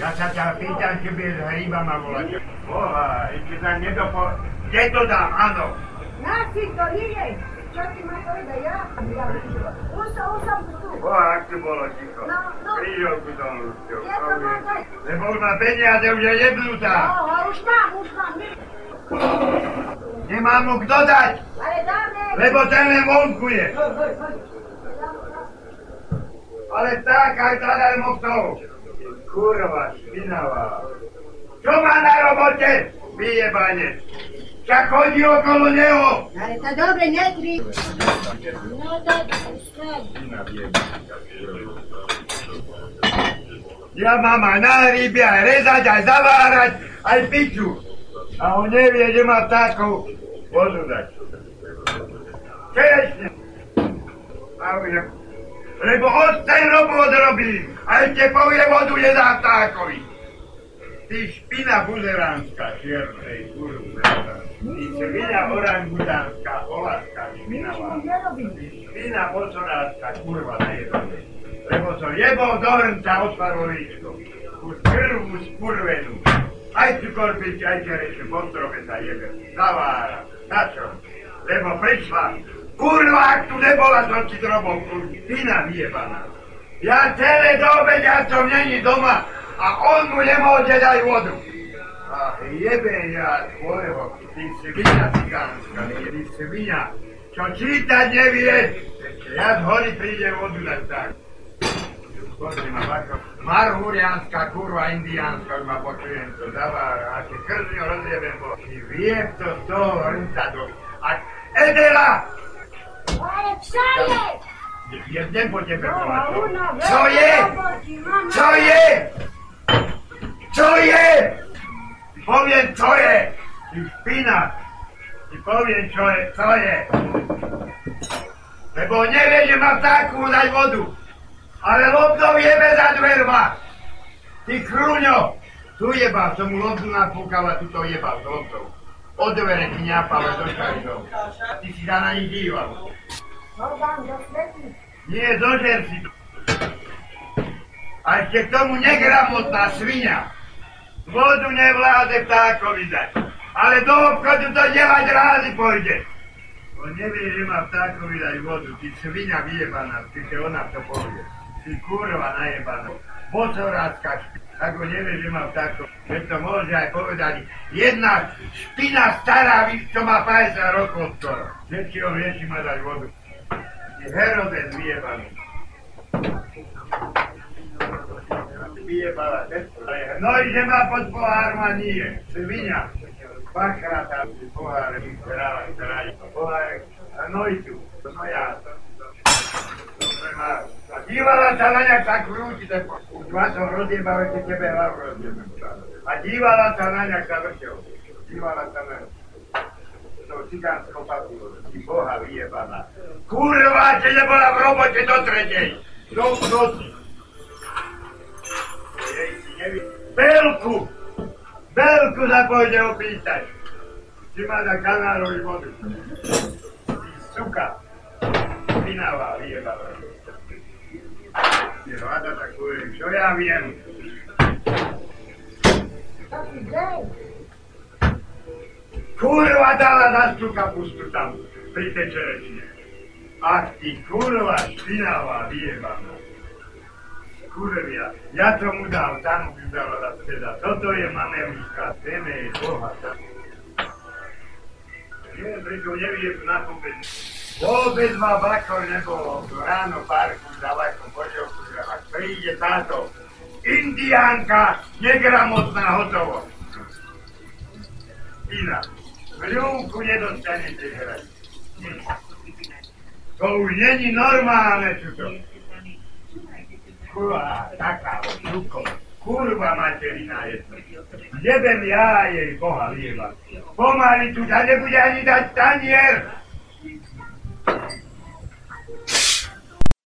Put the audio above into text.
Ja sa ťa pýtam, či bez hríba ma volať. Boha, ešte sa nedopo... Kde to dám, áno? Na si to nie Čo ti ma povedať, ja? ja. Už som, už som tu. Boha, ak tu bolo ticho. No, no. Krížovku som ľudšou. Je to možné. Lebo už má peniaze, už je jebnutá. No, už mám, už mám. Nie. Nemám mu kto dať, Ale dáme. lebo ten len hoj, hoj. Ale tak aj zadarmo kto. Kurva, špinavá. Čo má na robote? Vyjebanec. Však chodí okolo neho. Ale to dobre, netri. No tak. Ja mám aj na ryby, aj rezať, aj zavárať, aj piču. A on nevie, že má vtákov vodu dať. Česne. A už- Lebo on ten robot robí. A ešte povie vodu nedá vtákovi. Ty špina buzeránska, čiernej kurva. Ty špina orangutánska, olaska, špinavá. Špina bosoránska, kurva, nejebané. Lebo som jebol do hrnca otvarolíčko. Už krvu skurvenú. Aj cukorpič, aj čereče, po strope sa jebe. Zavára. Na čo? Lebo prišla. Kurva, ak tu nebola, som ti drobou špina vyjebaná. Ja celé dobe, ja som není doma a on mu nemôže dať vodu. Ach, jebe ja tvojho, ty svinia cigánska, ty svinia, čo čítať nevie, ešte ja z hory príde vodu dať tak. Pozri ma, Bako, marhuriánska kurva indiánska, ma počujem, to zavára, a ti krzňo rozjebem, bo ti vieb to z toho hrnca do... A Edela! Je? Tebe No, a volať. uno, Čo je? Čo je? Čo je? Poviem, čo je? Ty špina. Ty poviem, čo je, čo je. Lebo nevie, že má vtáku dať vodu. Ale lobdov jebe za dverma. Ty krúňo. Tu jebal, som mu lobdu napúkal a tu to jebal, s lobdou. Od dvere ti ňapal do šaridov. Ty si sa na nich díval. Ho dám do svety. Nie, dožer si to. A ešte k tomu negramotná svinia. Vodu nevláde vtákovi dať. Ale do obchodu to 9 rázy pôjde. On nevie, že má vtákovi dať vodu. Ty svinia vyjebaná, ty se ona to povie. Ty kurva najebaná. Bosorácka. Ako nevie, že má vtákov. Veď to môže aj povedať jedna špina stará, čo má 50 rokov skoro. Všetky vie, či má dať vodu. Je Herodes vyjebaný. Vyjebala, no i že má pod pohárma nie. Svinia. Dvakrát tam pohár vyzerala, vyzerala. Pohár, a no i tu. No ja. A dívala sa na ňa tak krúti, tak už ma som rozjebal, ešte tebe hlavu rozjebem. A dívala sa na ňa sa vrťou. Dívala sa na ňa tou cigánskou. Ty boha vyjebaná. Kurva, že nebola v robote do tretej. Do noci. Belku! Belku sa pôjde opýtať. Či má na kanárovi vodu. Ty suka. Pinavá vyjebaná. Je rada tak poviem, čo ja viem. Taký deň. Kurva dala na tú kapustu tam, pri tej čerečine. Ach ty kurva špinavá vyjebaná. Kurvia, ja tomu dal, tam by dala dať teda. Toto je manevríska, teme je boha. Neviem, prečo nevie na vôbec. Vôbec ma bakor nebolo. Ráno parku za vakom požiovku, že ak príde táto indiánka, negramotná hotovo. Iná. Hľúku nedostanete. Hm. To už není normálne, čo to. Kurva, taká hľúko. Kurva materina je to. Jebem ja jej boha lieva. Pomaly tu sa nebude ani dať tanier,